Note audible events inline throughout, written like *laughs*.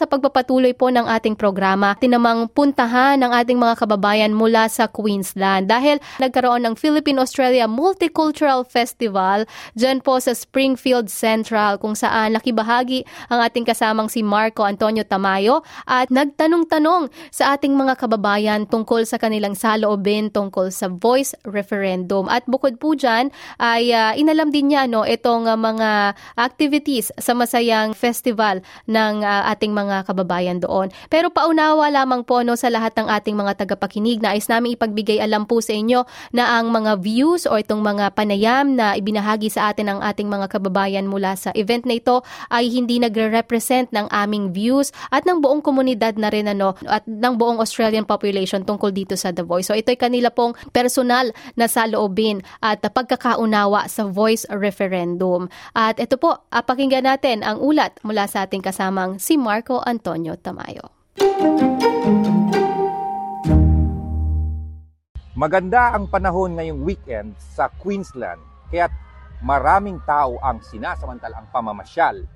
sa pagpapatuloy po ng ating programa, tinamang puntahan ng ating mga kababayan mula sa Queensland dahil nagkaroon ng Philippine-Australia Multicultural Festival dyan po sa Springfield Central kung saan nakibahagi ang ating kasamang si Marco Antonio Tamayo at nagtanong-tanong sa ating mga kababayan tungkol sa kanilang saloobin tungkol sa voice referendum. At bukod po dyan ay uh, inalam din niya no, itong uh, mga activities sa masayang festival ng uh, ating mga mga kababayan doon. Pero paunawa lamang po no, sa lahat ng ating mga tagapakinig, nais namin ipagbigay alam po sa inyo na ang mga views o itong mga panayam na ibinahagi sa atin ng ating mga kababayan mula sa event na ito ay hindi nagre-represent ng aming views at ng buong komunidad na rin ano, at ng buong Australian population tungkol dito sa The Voice. So ito'y kanila pong personal na saloobin at pagkakaunawa sa voice referendum. At ito po, ah, pakinggan natin ang ulat mula sa ating kasamang si Marco Antonio Tamayo. Maganda ang panahon ngayong weekend sa Queensland, kaya maraming tao ang sinasamantalang pamamasyal.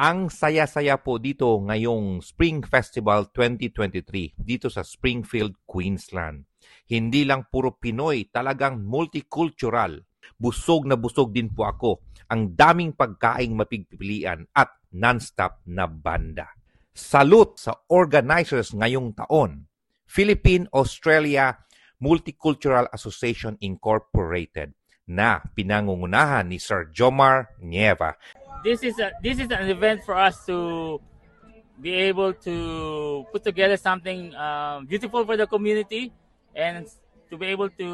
Ang saya-saya po dito ngayong Spring Festival 2023 dito sa Springfield, Queensland. Hindi lang puro Pinoy, talagang multicultural. Busog na busog din po ako. Ang daming pagkaing mapigpipilian at non-stop na banda. Salute sa organizers ngayong taon, Philippine-Australia Multicultural Association Incorporated na pinangungunahan ni Sir Jomar Nieva. This is a, this is an event for us to be able to put together something uh, beautiful for the community and to be able to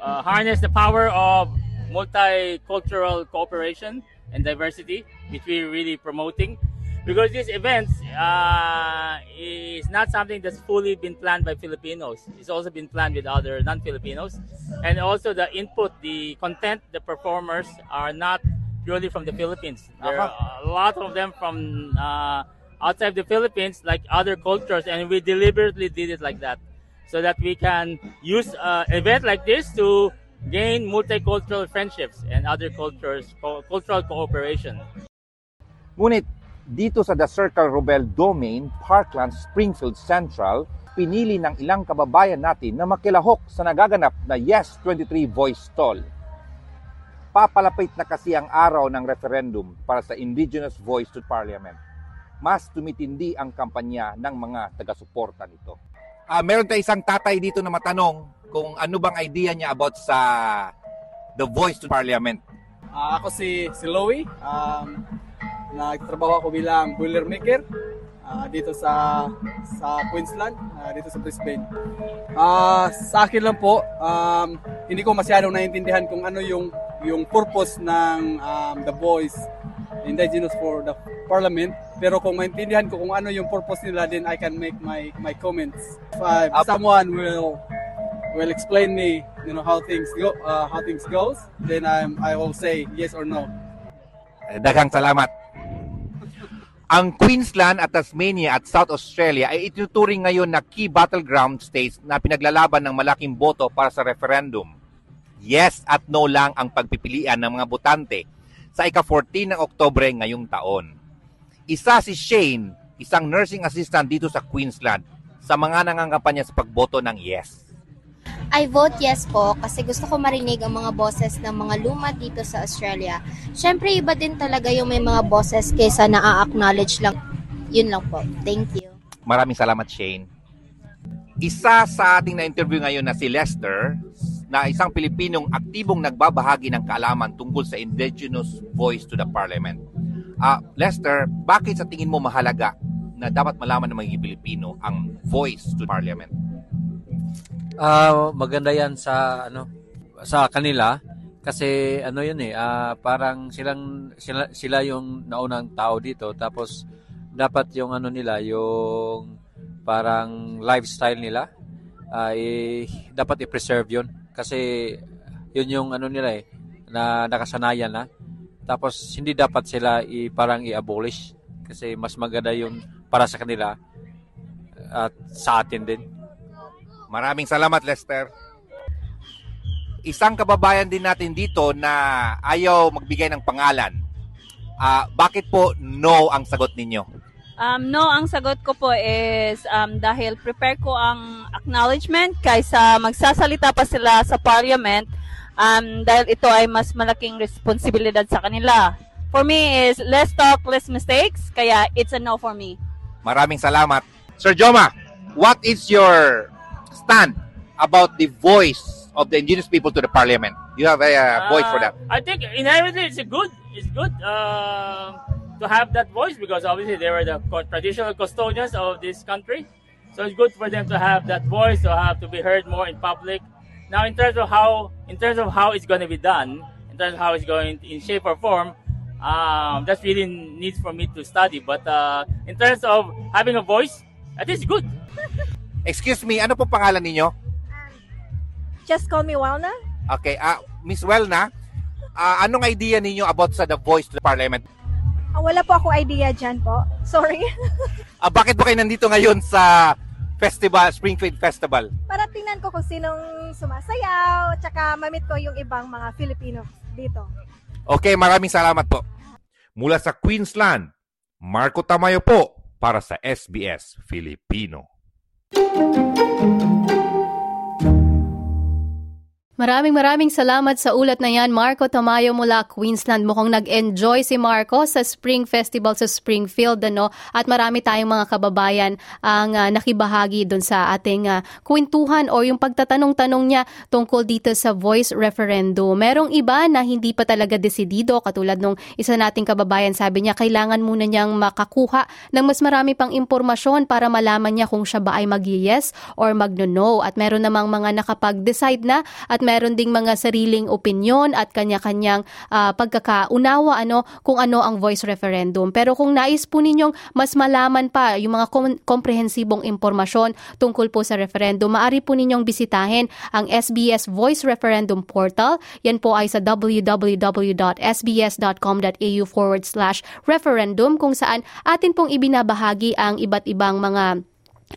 uh, harness the power of multicultural cooperation and diversity, which we're really promoting because this event uh, is not something that's fully been planned by Filipinos. It's also been planned with other non-Filipinos, and also the input, the content, the performers are not purely from the Philippines. There are a lot of them from uh, outside the Philippines, like other cultures, and we deliberately did it like that, so that we can use an event like this to gain multicultural friendships and other cultures, cultural cooperation. Ngunit dito sa The Circle Robel Domain, Parkland, Springfield Central, pinili ng ilang kababayan natin na makilahok sa nagaganap na Yes 23 Voice Stall. Papalapit na kasi ang araw ng referendum para sa Indigenous Voice to Parliament. Mas tumitindi ang kampanya ng mga taga-suporta nito. Uh, meron tayo isang tatay dito na matanong kung ano bang idea niya about sa The Voice to Parliament. Uh, ako si, si Louie. Um, Nagtrabaho ako bilang boiler maker uh, dito sa sa Queensland, uh, dito sa Brisbane. Uh, sa akin lang po, um, hindi ko masyadong naiintindihan kung ano yung yung purpose ng um, The Voice Indigenous for the Parliament. Pero kung maintindihan ko kung ano yung purpose nila, then I can make my my comments. If uh, someone will will explain me, you know, how things go, uh, how things goes, then I'm I will say yes or no. Daghang salamat. Ang Queensland at Tasmania at South Australia ay itinuturing ngayon na key battleground states na pinaglalaban ng malaking boto para sa referendum. Yes at no lang ang pagpipilian ng mga botante sa ika-14 ng Oktobre ngayong taon. Isa si Shane, isang nursing assistant dito sa Queensland, sa mga nangangampanya sa pagboto ng yes. I vote yes po kasi gusto ko marinig ang mga boses ng mga luma dito sa Australia. Siyempre, iba din talaga yung may mga boses kaysa na-acknowledge lang. Yun lang po. Thank you. Maraming salamat, Shane. Isa sa ating na-interview ngayon na si Lester, na isang Pilipinong aktibong nagbabahagi ng kaalaman tungkol sa indigenous voice to the parliament. Uh, Lester, bakit sa tingin mo mahalaga na dapat malaman ng mga Pilipino ang voice to parliament? Uh, maganda yan sa ano sa kanila. Kasi ano yun eh uh, parang silang sila, sila yung naunang tao dito. Tapos dapat yung ano nila yung parang lifestyle nila uh, eh, dapat i-preserve yun. Kasi yun yung ano nila eh na nakasanayan na. Tapos hindi dapat sila i, parang i-abolish. Kasi mas maganda yun para sa kanila at sa atin din Maraming salamat, Lester. Isang kababayan din natin dito na ayaw magbigay ng pangalan. Ah, bakit po no ang sagot ninyo? Um, no, ang sagot ko po is um, dahil prepare ko ang acknowledgement kaysa magsasalita pa sila sa parliament um, dahil ito ay mas malaking responsibilidad sa kanila. For me is less talk, less mistakes, kaya it's a no for me. Maraming salamat. Sir Joma, what is your stand about the voice of the indigenous people to the parliament? You have a uh, voice for that? Uh, I think inherently it's a good. It's good uh, to have that voice because obviously they were the traditional custodians of this country. So it's good for them to have that voice, to have to be heard more in public. Now, in terms of how, in terms of how it's going to be done, in terms of how it's going in shape or form, um, that really needs for me to study. But uh, in terms of having a voice, that is good. *laughs* Excuse me, ano po pangalan ninyo? Just call me Walna. Okay, ah Miss Welna, ah, anong idea ninyo about sa the voice to the parliament? Ah, wala po akong idea dyan po. *laughs* Sorry. Ah, bakit po kayo nandito ngayon sa festival, Springfield Festival? Para tingnan ko kung sinong sumasayaw, tsaka mamit ko yung ibang mga Filipino dito. Okay, maraming salamat po. Mula sa Queensland, Marco Tamayo po para sa SBS Filipino. thank you. Maraming maraming salamat sa ulat na yan, Marco Tamayo mula Queensland. Mukhang nag-enjoy si Marco sa Spring Festival sa Springfield, ano? At marami tayong mga kababayan ang uh, nakibahagi doon sa ating uh, kwentuhan o yung pagtatanong-tanong niya tungkol dito sa voice referendum. Merong iba na hindi pa talaga desidido, katulad nung isa nating kababayan, sabi niya, kailangan muna niyang makakuha ng mas marami pang impormasyon para malaman niya kung siya ba ay mag-yes or mag-no. At meron namang mga nakapag-decide na at meron ding mga sariling opinyon at kanya-kanyang uh, pagkakaunawa ano kung ano ang voice referendum. Pero kung nais po ninyong mas malaman pa yung mga kom- komprehensibong impormasyon tungkol po sa referendum, maaari po ninyong bisitahin ang SBS Voice Referendum Portal. Yan po ay sa www.sbs.com.au forward slash referendum kung saan atin pong ibinabahagi ang iba't ibang mga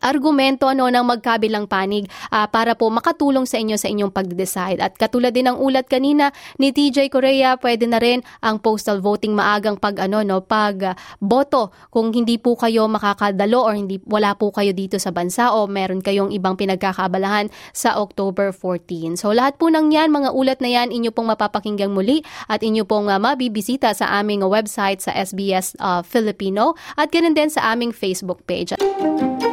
argumento ano ng magkabilang panig uh, para po makatulong sa inyo sa inyong pagde-decide. At katulad din ng ulat kanina ni TJ Korea, pwede na rin ang postal voting maagang pag ano no, pag uh, boto kung hindi po kayo makakadalo or hindi wala po kayo dito sa bansa o meron kayong ibang pinagkakaabalahan sa October 14. So lahat po ng yan, mga ulat na yan inyo pong mapapakinggang muli at inyo pong uh, mabibisita sa aming website sa SBS uh, Filipino at ganun din sa aming Facebook page. I-like,